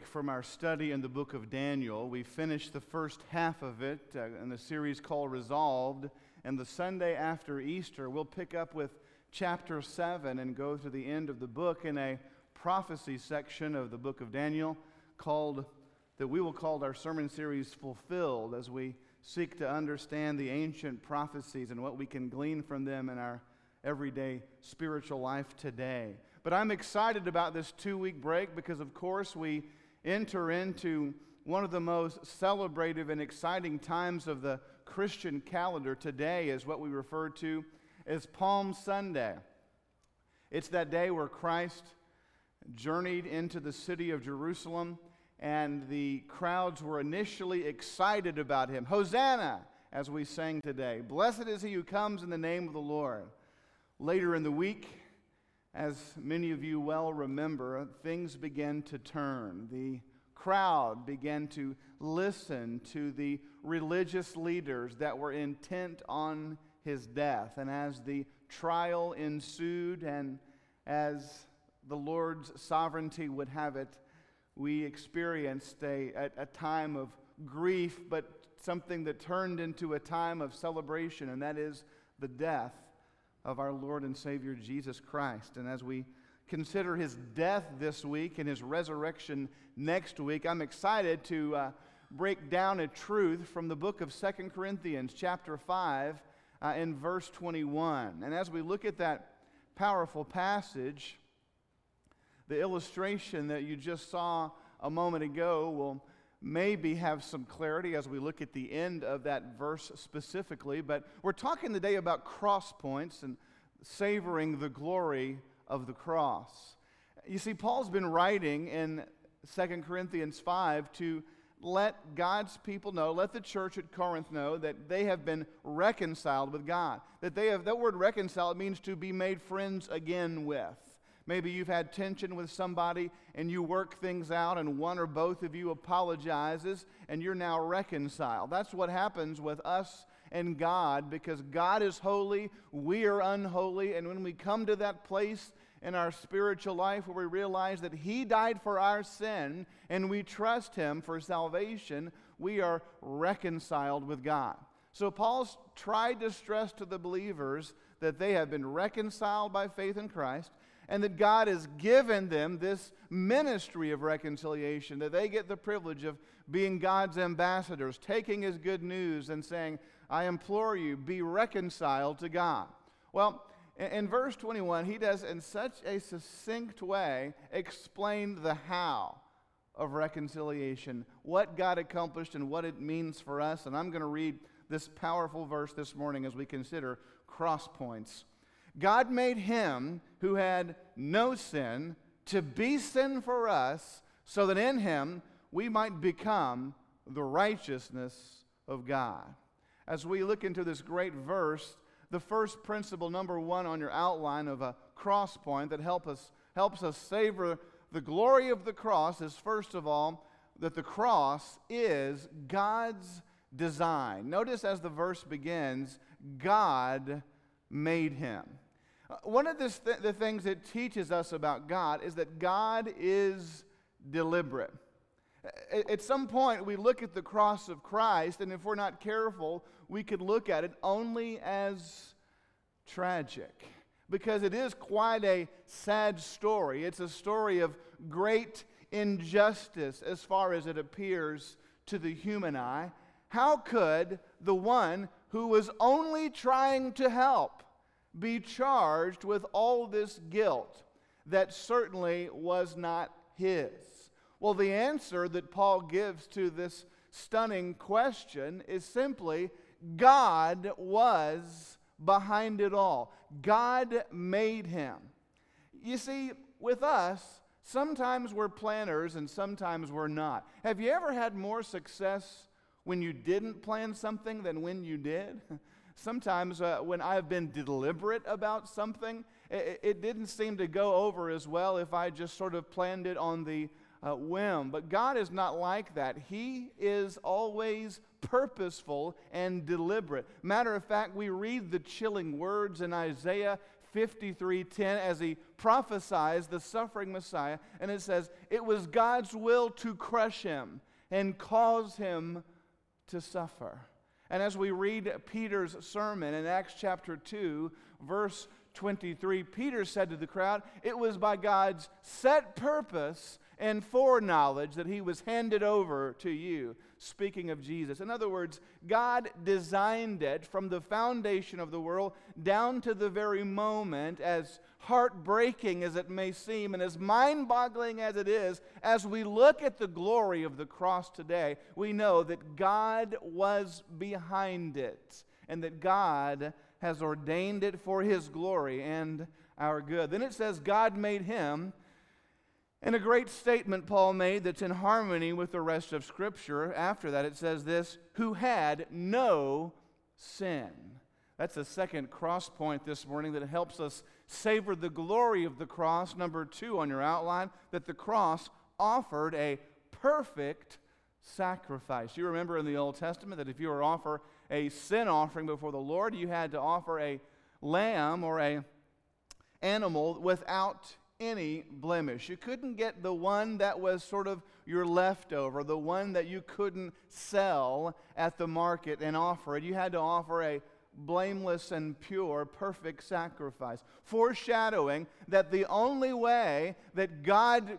break from our study in the book of Daniel. We finished the first half of it uh, in the series called Resolved. And the Sunday after Easter, we'll pick up with chapter 7 and go to the end of the book in a prophecy section of the book of Daniel called, that we will call our sermon series Fulfilled as we seek to understand the ancient prophecies and what we can glean from them in our everyday spiritual life today. But I'm excited about this two week break because, of course, we enter into one of the most celebrative and exciting times of the Christian calendar. Today is what we refer to as Palm Sunday. It's that day where Christ journeyed into the city of Jerusalem, and the crowds were initially excited about him. Hosanna, as we sang today. Blessed is he who comes in the name of the Lord. Later in the week, as many of you well remember, things began to turn. The crowd began to listen to the religious leaders that were intent on his death. And as the trial ensued, and as the Lord's sovereignty would have it, we experienced a, a, a, time of grief, but something that turned into a time of celebration, and that is the death of our Lord and Savior Jesus Christ. And as we consider his death this week and his resurrection next week, I'm excited to uh, break down a truth from the book of Second Corinthians, chapter 5, uh, in verse 21. And as we look at that powerful passage, the illustration that you just saw a moment ago will maybe have some clarity as we look at the end of that verse specifically. But we're talking today about cross points and savoring the glory of the cross. You see, Paul's been writing in 2 Corinthians 5 to let God's people know, let the church at Corinth know that they have been reconciled with God. That they have, that word reconciled means to be made friends again with. Maybe you've had tension with somebody and you work things out, and one or both of you apologizes and you're now reconciled. That's what happens with us and God because God is holy, we are unholy, and when we come to that place in our spiritual life where we realize that He died for our sin and we trust Him for salvation, we are reconciled with God. So Paul's tried to stress to the believers that they have been reconciled by faith in Christ and that God has given them this ministry of reconciliation, that they get the privilege of being God's ambassadors, taking His good news and saying, I implore you, be reconciled to God. Well, in, verse 21, he does in such a succinct way explain the how of reconciliation, what God accomplished and what it means for us. And I'm going to read this powerful verse this morning as we consider cross points. God made him who had no sin to be sin for us, so that in him we might become the righteousness of God. As we look into this great verse, the first principle, number one on your outline of a cross point that help us, helps us savor the glory of the cross is first of all that the cross is God's design. Notice as the verse begins, God made him. One of th- the things it teaches us about God is that God is deliberate. At some point, we look at the cross of Christ, and if we're not careful, we could look at it only as tragic. Because it is quite a sad story. It's a story of great injustice as far as it appears to the human eye. How could the one who was only trying to help be charged with all this guilt that certainly was not his? Well, the answer that Paul gives to this stunning question is simply God was behind it all. God made him. You see, with us, sometimes we're planners and sometimes we're not. Have you ever had more success when you didn't plan something than when you did? Sometimes uh, when I've been deliberate about something, it, it, didn't seem to go over as well if I just sort of planned it on the uh, whim. But God is not like that. He is always purposeful and deliberate. Matter of fact, we read the chilling words in Isaiah 53:10 as he prophesies the suffering Messiah and it says it was God's will to crush him and cause him to suffer. And as we read Peter's sermon in Acts chapter 2 verse 23 Peter said to the crowd it was by God's set purpose and foreknowledge that he was handed over to you speaking of Jesus. In other words, God designed it from the foundation of the world down to the very moment, as heartbreaking as it may seem and as mind boggling as it is, as we look at the glory of the cross today, we know that God was behind it and that God has ordained it for his glory and our good. Then it says, God made him and a great statement Paul made that's in harmony with the rest of Scripture. After that, it says this who had no sin. That's a second cross point this morning that helps us savor the glory of the cross. Number two on your outline, that the cross offered a perfect sacrifice. You remember in the Old Testament that if you were to offer a sin offering before the Lord, you had to offer a lamb or a animal without any blemish. You couldn't get the one that was sort of your leftover, the one that you couldn't sell at the market and offer it. You had to offer a blameless and pure, perfect sacrifice, foreshadowing that the only way that God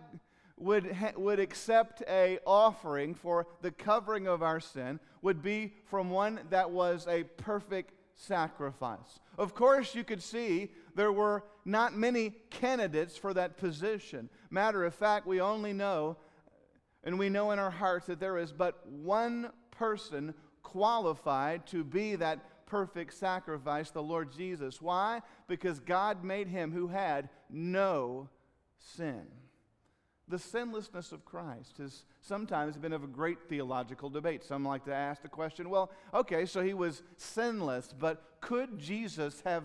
would, ha- would accept a offering for the covering of our sin would be from one that was a perfect sacrifice. Of course, you could see there were not many candidates for that position. Matter of fact, we only know, and we know in our hearts that there is but one person qualified to be that perfect sacrifice, the Lord Jesus. Why? Because God made him who had no sin. The sinlessness of Christ has sometimes been of a great theological debate. Some like to ask the question well, okay, so he was sinless, but could Jesus have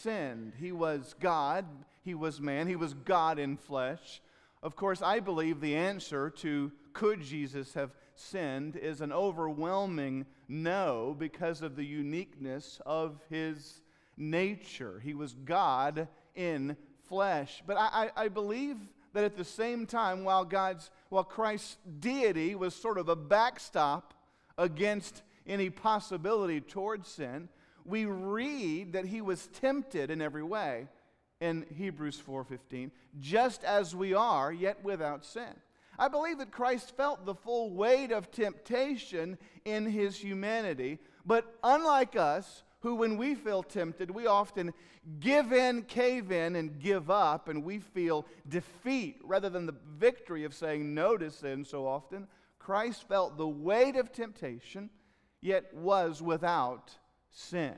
sinned? He was God, he was man, he was God in flesh. Of course, I believe the answer to could Jesus have sinned is an overwhelming no because of the uniqueness of his nature. He was God in flesh. But I, I, I believe that at the same time, while God's, while Christ's deity was sort of a backstop against any possibility towards sin, we read that he was tempted in every way in Hebrews 4:15, just as we are, yet without sin. I believe that Christ felt the full weight of temptation in his humanity, but unlike us, who, when we feel tempted, we often give in, cave in, and give up, and we feel defeat rather than the victory of saying no to sin so often. Christ felt the weight of temptation, yet was without sin.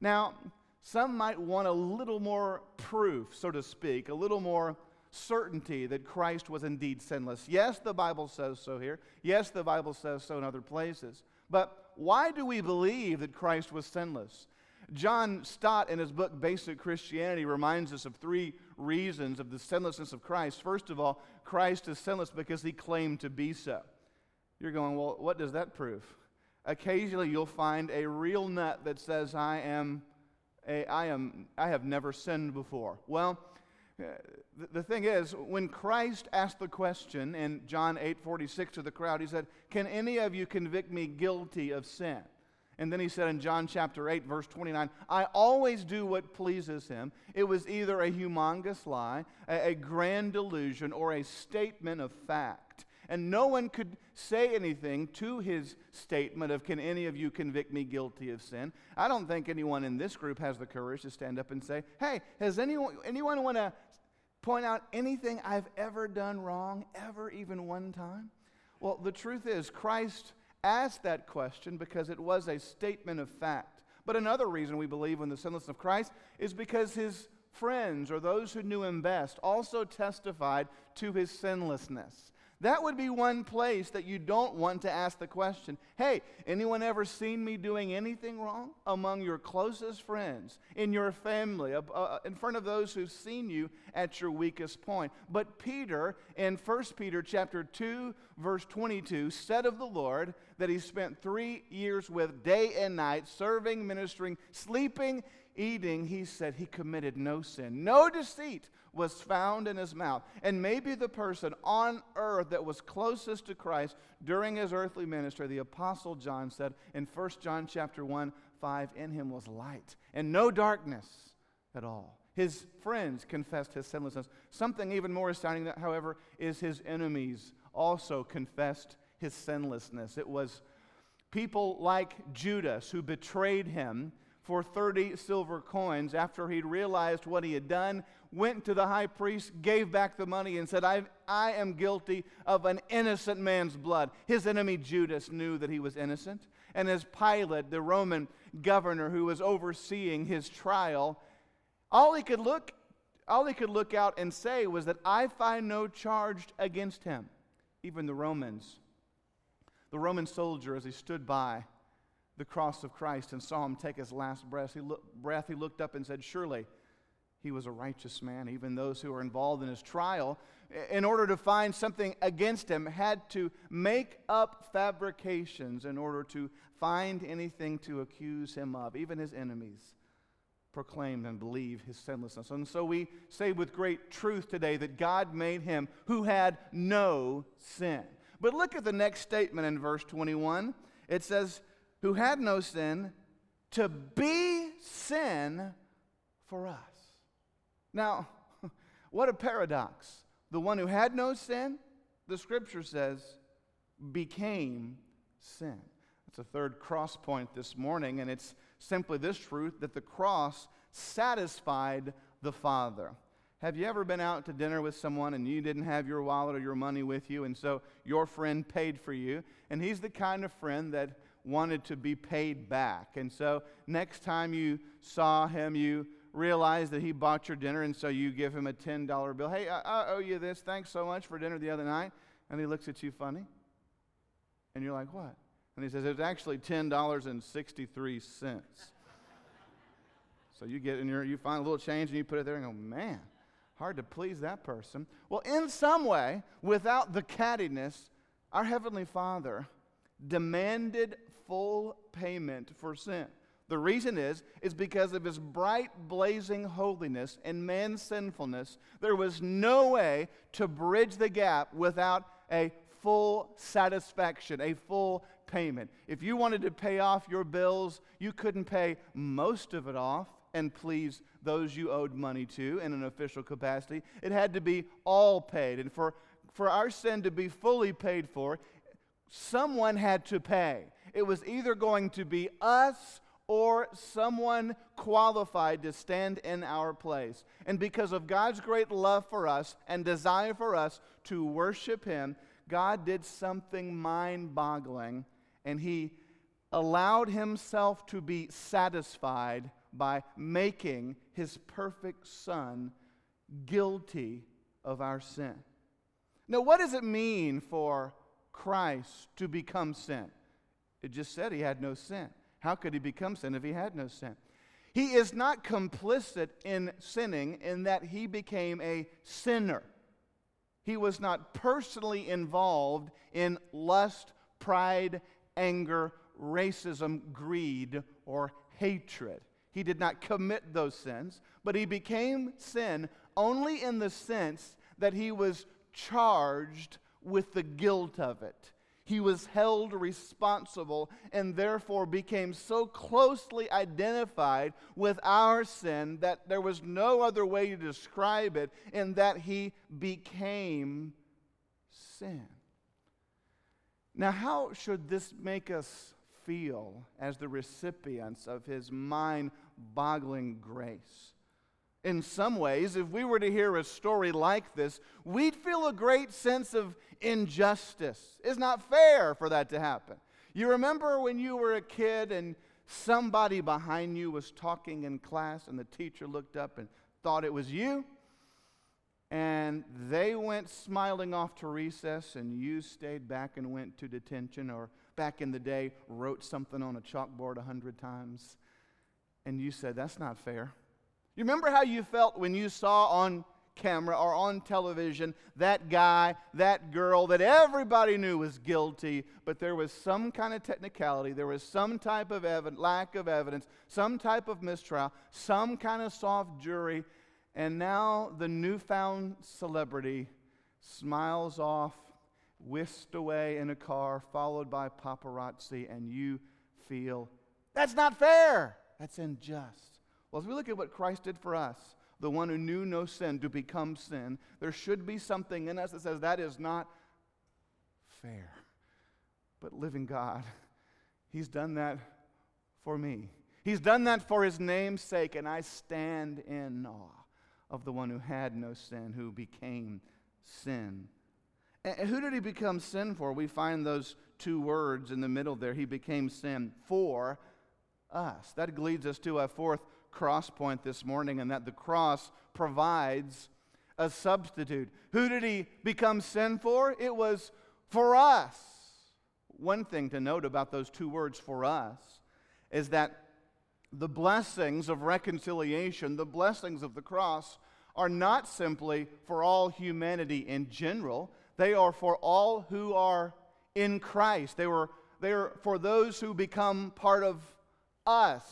Now, some might want a little more proof, so to speak, a little more certainty that Christ was indeed sinless. Yes, the Bible says so here. Yes, the Bible says so in other places. But why do we believe that Christ was sinless? John Stott, in his book Basic Christianity, reminds us of three reasons of the sinlessness of Christ. First of all, Christ is sinless because he claimed to be so. You're going, well, what does that prove? Occasionally, you'll find a real nut that says, I am, a, I am, I have never sinned before. Well, uh, the thing is, when Christ asked the question in John 8 46 to the crowd, he said, Can any of you convict me guilty of sin? And then he said in John chapter 8, verse 29, I always do what pleases him. It was either a humongous lie, a, a grand delusion, or a statement of fact. And no one could say anything to his statement of, Can any of you convict me guilty of sin? I don't think anyone in this group has the courage to stand up and say, Hey, has anyone, anyone want to point out anything I've ever done wrong, ever, even one time? Well, the truth is, Christ asked that question because it was a statement of fact. But another reason we believe in the sinlessness of Christ is because his friends or those who knew him best also testified to his sinlessness. That would be one place that you don't want to ask the question Hey, anyone ever seen me doing anything wrong? Among your closest friends, in your family, uh, uh, in front of those who've seen you at your weakest point. But Peter, in 1 Peter chapter 2, verse 22, said of the Lord that he spent three years with day and night, serving, ministering, sleeping eating, he said he committed no sin. No deceit was found in his mouth. And maybe the person on earth that was closest to Christ during his earthly ministry, the apostle John said in 1 John chapter 1, 5, in him was light and no darkness at all. His friends confessed his sinlessness. Something even more astounding, that, however, is his enemies also confessed his sinlessness. It was people like Judas who betrayed him for 30 silver coins after he'd realized what he had done, went to the high priest, gave back the money, and said, I, I am guilty of an innocent man's blood. His enemy Judas knew that he was innocent. And as Pilate, the Roman governor who was overseeing his trial, all he could look, all he could look out and say was that I find no charge against him. Even the Romans. The Roman soldier, as he stood by the cross of Christ and saw him take his last breath, he, look, breath, he looked up and said, Surely he was a righteous man. Even those who were involved in his trial, in order to find something against him, had to make up fabrications in order to find anything to accuse him of. Even his enemies proclaimed and believed his sinlessness. And so we say with great truth today that God made him who had no sin. But look at the next statement in verse 21. It says, Who had no sin to be sin for us. Now, what a paradox. The one who had no sin, the scripture says, became sin. That's a third cross point this morning, and it's simply this truth that the cross satisfied the Father. Have you ever been out to dinner with someone and you didn't have your wallet or your money with you, and so your friend paid for you? And he's the kind of friend that wanted to be paid back. And so next time you saw him, you realized that he bought your dinner, and so you give him a $10 bill. Hey, I, I owe you this. Thanks so much for dinner the other night. And he looks at you funny. And you're like, what? And he says, it's actually $10.63. so you get in your, you find a little change and you put it there and go, man, hard to please that person. Well, in some way, without the cattiness, our Heavenly Father demanded full payment for sin. The reason is, is because of his bright, blazing holiness and man's sinfulness, there was no way to bridge the gap without a full satisfaction, a full payment. If you wanted to pay off your bills, you couldn't pay most of it off and please those you owed money to in an official capacity. It had to be all paid. And for, for our sin to be fully paid for, someone had to pay. It was either going to be us or someone qualified to stand in our place. And because of God's great love for us and desire for us to worship Him, God did something mind boggling and He allowed Himself to be satisfied by making His perfect Son guilty of our sin. Now, what does it mean for Christ to become sin? It just said He had no sin. How could he become sin if he had no sin? He is not complicit in sinning in that he became a sinner. He was not personally involved in lust, pride, anger, racism, greed, or hatred. He did not commit those sins, but he became sin only in the sense that he was charged with the guilt of it he was held responsible and therefore became so closely identified with our sin that there was no other way to describe it in that he became sin. Now, how should this make us feel as the recipients of his mind boggling grace? In some ways, if we were to hear a story like this, we'd feel a great sense of injustice. It's not fair for that to happen. You remember when you were a kid and somebody behind you was talking in class and the teacher looked up and thought it was you? And they went smiling off to recess, and you stayed back and went to detention, or back in the day, wrote something on a chalkboard a hundred times. And you said, That's not fair. You remember how you felt when you saw on camera or on television that guy, that girl that everybody knew was guilty, but there was some kind of technicality, there was some type of ev- lack of evidence, some type of mistrial, some kind of soft jury, and now the newfound celebrity smiles off, whisked away in a car, followed by paparazzi, and you feel that's not fair. That's unjust. Well, as we look at what Christ did for us, the one who knew no sin to become sin, there should be something in us that says that is not fair. But living God, He's done that for me. He's done that for His name's sake, and I stand in awe of the one who had no sin, who became sin. And who did He become sin for? We find those two words in the middle there. He became sin for us. That leads us to a fourth cross point this morning, and that the cross provides a substitute. Who did he become sin for? It was for us. One thing to note about those two words for us is that the blessings of reconciliation, the blessings of the cross, are not simply for all humanity in general, they are for all who are in Christ. They were they are for those who become part of us,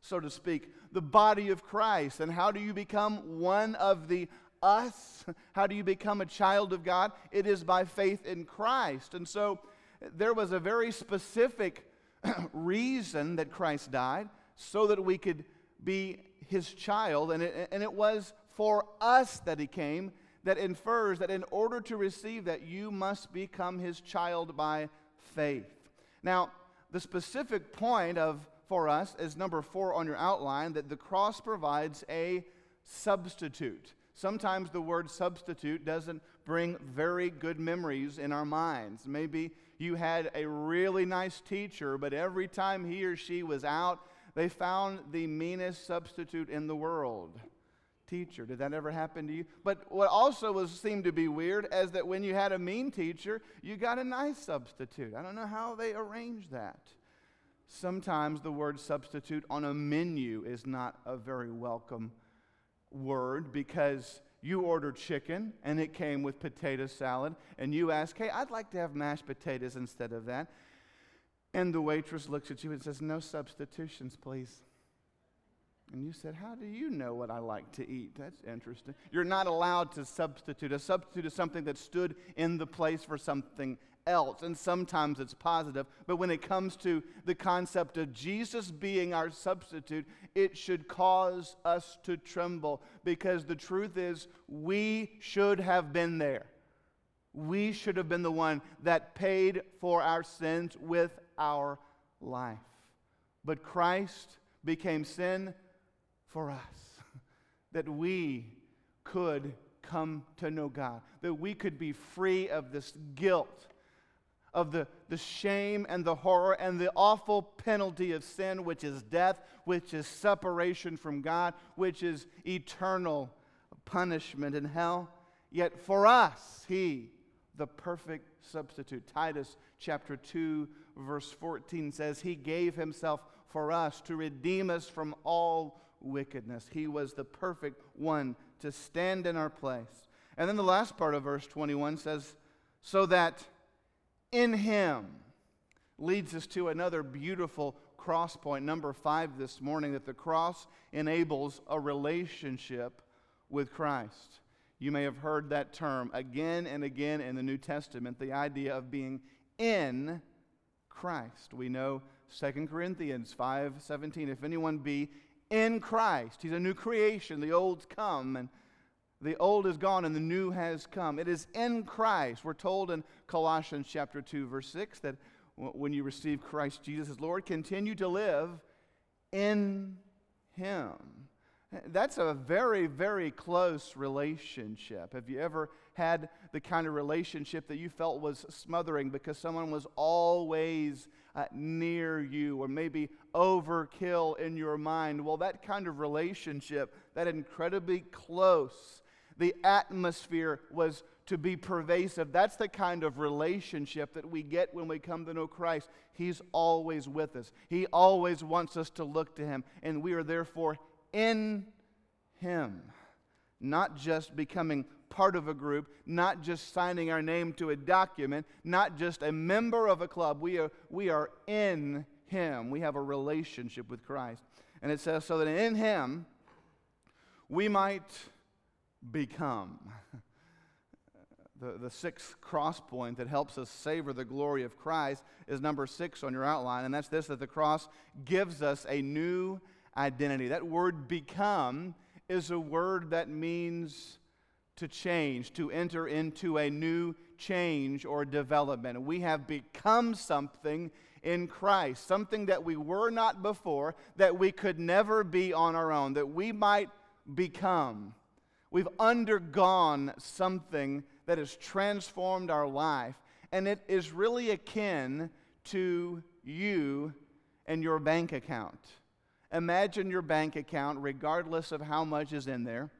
so to speak, the body of Christ. And how do you become one of the us? How do you become a child of God? It is by faith in Christ. And so there was a very specific reason that Christ died, so that we could be his child. And it, and it was for us that he came, that infers that in order to receive that, you must become his child by faith. Now, the specific point of for us is number four on your outline that the cross provides a substitute. Sometimes the word substitute doesn't bring very good memories in our minds. Maybe you had a really nice teacher, but every time he or she was out, they found the meanest substitute in the world. Teacher, did that ever happen to you? But what also was seemed to be weird is that when you had a mean teacher, you got a nice substitute. I don't know how they arranged that. Sometimes the word substitute on a menu is not a very welcome word because you ordered chicken and it came with potato salad, and you ask, Hey, I'd like to have mashed potatoes instead of that. And the waitress looks at you and says, No substitutions, please. And you said, How do you know what I like to eat? That's interesting. You're not allowed to substitute. A substitute is something that stood in the place for something else, and sometimes it's positive. But when it comes to the concept of Jesus being our substitute, it should cause us to tremble because the truth is, we should have been there. We should have been the one that paid for our sins with our life. But Christ became sin for us, that we could come to know God, that we could be free of this guilt of the, the shame and the horror and the awful penalty of sin, which is death, which is separation from God, which is eternal punishment in hell. Yet for us, He, the perfect substitute. Titus chapter 2, verse 14 says, He gave Himself for us to redeem us from all wickedness. He was the perfect one to stand in our place. And then the last part of verse 21 says, So that in him leads us to another beautiful cross point, number five this morning, that the cross enables a relationship with Christ. You may have heard that term again and again in the New Testament, the idea of being in Christ. We know 2 Corinthians 5 17, if anyone be in Christ, he's a new creation, the old's come, and the old is gone and the new has come. It is in Christ. We're told in Colossians chapter 2 verse 6 that when you receive Christ Jesus as Lord, continue to live in him. That's a very, very close relationship. Have you ever had the kind of relationship that you felt was smothering because someone was always uh, near you or maybe overkill in your mind? Well, that kind of relationship, that incredibly close, the atmosphere was to be pervasive. That's the kind of relationship that we get when we come to know Christ. He's always with us, He always wants us to look to Him, and we are therefore in Him. not just becoming part of a group, not just signing our name to a document, not just a member of a club. We are, we are in Him. We have a relationship with Christ. And it says, so that in Him we might become. The, the sixth cross point that helps us savor the glory of Christ is number six on your outline, and that's this that the cross gives us a new identity. That word become is a word that means to change, to enter into a new change or development. We have become something in Christ, something that we were not before, that we could never be on our own, that we might become. We've undergone something that has transformed our life, and it is really akin to you and your bank account. Imagine your bank account, regardless of how much is in there.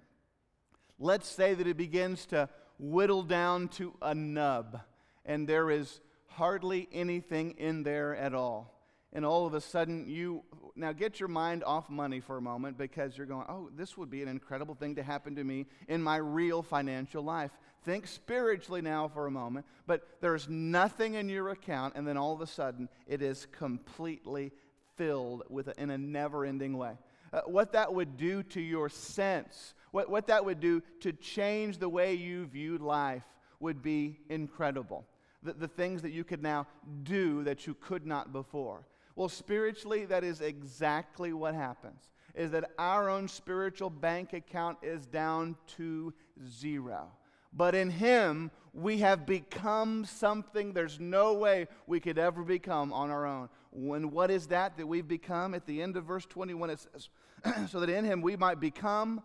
Let's say that it begins to whittle down to a nub, and there is hardly anything in there at all. And all of a sudden, you now get your mind off money for a moment because you're going, oh, this would be an incredible thing to happen to me in my real financial life. Think spiritually now for a moment, but there's nothing in your account, and then all of a sudden, it is completely filled with a, in a never ending way. Uh, what that would do to your sense, what, what that would do to change the way you viewed life would be incredible. The, the things that you could now do that you could not before. Well, spiritually, that is exactly what happens. Is that our own spiritual bank account is down to zero. But in Him, we have become something there's no way we could ever become on our own. When what is that that we've become? At the end of verse 21, it says, So that in Him we might become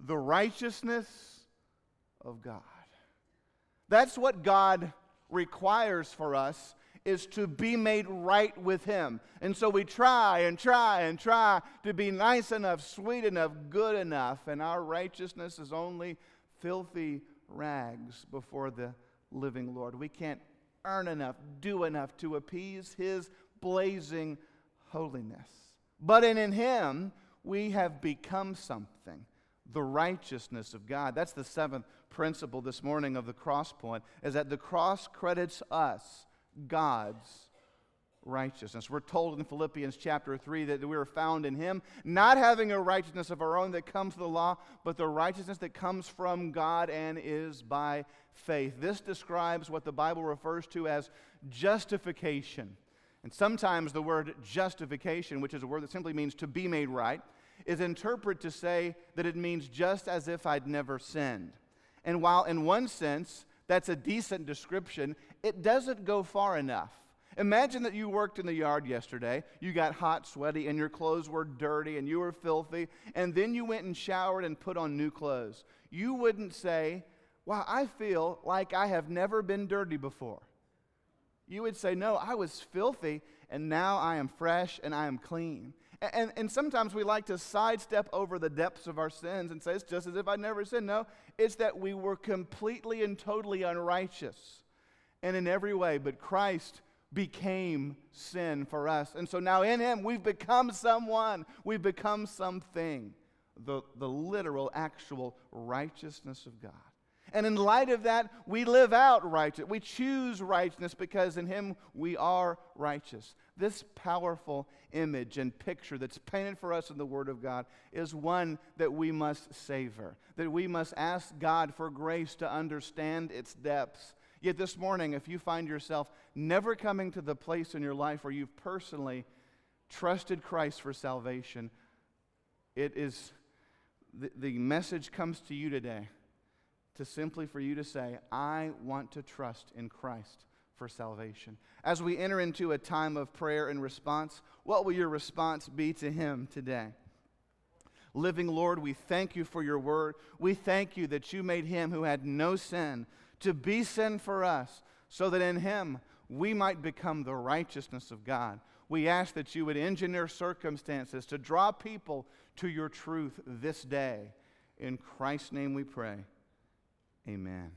the righteousness of God. That's what God requires for us is to be made right with him. And so we try and try and try to be nice enough, sweet enough, good enough, and our righteousness is only filthy rags before the living Lord. We can't earn enough, do enough to appease his blazing holiness. But in, in him, we have become something the righteousness of God. That's the seventh principle this morning of the cross point, is that the cross credits us God's righteousness. We're told in Philippians chapter 3 that we are found in Him, not having a righteousness of our own that comes from the law, but the righteousness that comes from God and is by faith. This describes what the Bible refers to as justification. And sometimes the word justification, which is a word that simply means to be made right, is interpreted to say that it means just as if I'd never sinned. And while in one sense that's a decent description, it doesn't go far enough. Imagine that you worked in the yard yesterday. You got hot, sweaty, and your clothes were dirty and you were filthy, and then you went and showered and put on new clothes. You wouldn't say, Wow, I feel like I have never been dirty before. You would say, No, I was filthy, and now I am fresh and I am clean. And, and sometimes we like to sidestep over the depths of our sins and say, it's just as if I'd never sinned. No, it's that we were completely and totally unrighteous and in every way, but Christ became sin for us. And so now in Him, we've become someone, we've become something the, the literal, actual righteousness of God. And in light of that, we live out righteous. We choose righteousness because in Him we are righteous. This powerful image and picture that's painted for us in the Word of God is one that we must savor, that we must ask God for grace to understand its depths. Yet this morning, if you find yourself never coming to the place in your life where you've personally trusted Christ for salvation, it is the, the message comes to you today to simply for you to say, I want to trust in Christ for salvation. As we enter into a time of prayer and response, what will your response be to Him today? Living Lord, we thank you for your word. We thank you that you made Him who had no sin to be sin for us, so that in Him we might become the righteousness of God. We ask that you would engineer circumstances to draw people to your truth this day. In Christ's name we pray. Amen.